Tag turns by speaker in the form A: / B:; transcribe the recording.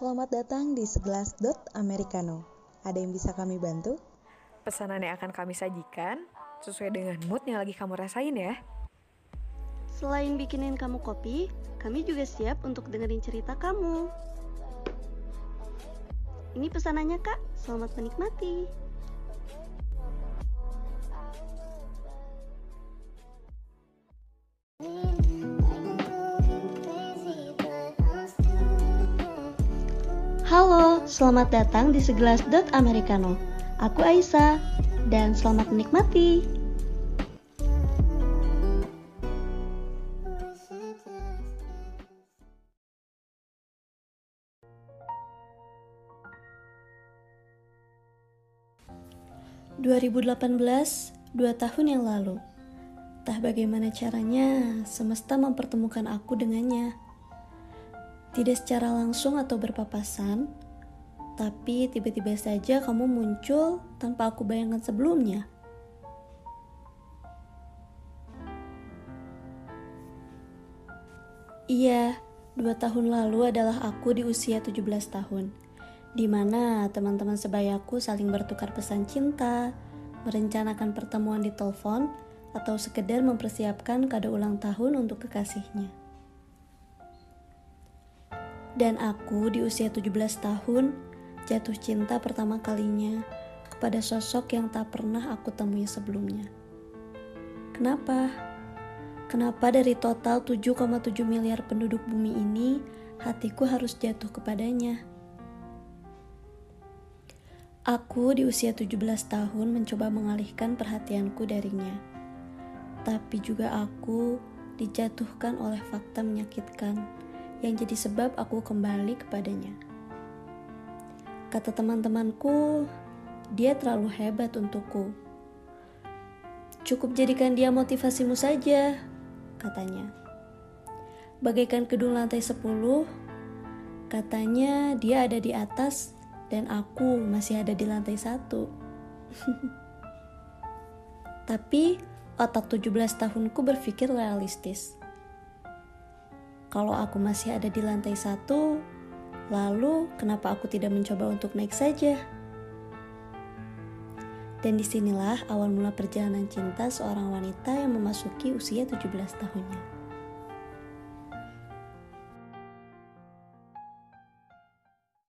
A: Selamat datang di segelas dot americano. Ada yang bisa kami bantu?
B: Pesanan yang akan kami sajikan sesuai dengan mood yang lagi kamu rasain ya.
C: Selain bikinin kamu kopi, kami juga siap untuk dengerin cerita kamu. Ini pesanannya kak, selamat menikmati. Selamat datang di segelas dot americano. Aku Aisyah dan selamat menikmati. ...2018, dua tahun yang lalu. Entah bagaimana caranya, semesta mempertemukan aku dengannya. Tidak secara langsung atau berpapasan, tapi tiba-tiba saja kamu muncul tanpa aku bayangkan sebelumnya. Iya, dua tahun lalu adalah aku di usia 17 tahun, di mana teman-teman sebayaku saling bertukar pesan cinta, merencanakan pertemuan di telepon, atau sekedar mempersiapkan kado ulang tahun untuk kekasihnya. Dan aku di usia 17 tahun jatuh cinta pertama kalinya kepada sosok yang tak pernah aku temui sebelumnya. Kenapa? Kenapa dari total 7,7 miliar penduduk bumi ini, hatiku harus jatuh kepadanya? Aku di usia 17 tahun mencoba mengalihkan perhatianku darinya. Tapi juga aku dijatuhkan oleh fakta menyakitkan yang jadi sebab aku kembali kepadanya. Kata teman-temanku, dia terlalu hebat untukku. Cukup jadikan dia motivasimu saja, katanya. Bagaikan gedung lantai 10, katanya dia ada di atas dan aku masih ada di lantai satu. Tapi otak 17 tahunku berpikir realistis. Kalau aku masih ada di lantai satu, lalu kenapa aku tidak mencoba untuk naik saja? Dan di sinilah awal mula perjalanan cinta seorang wanita yang memasuki usia 17 tahunnya.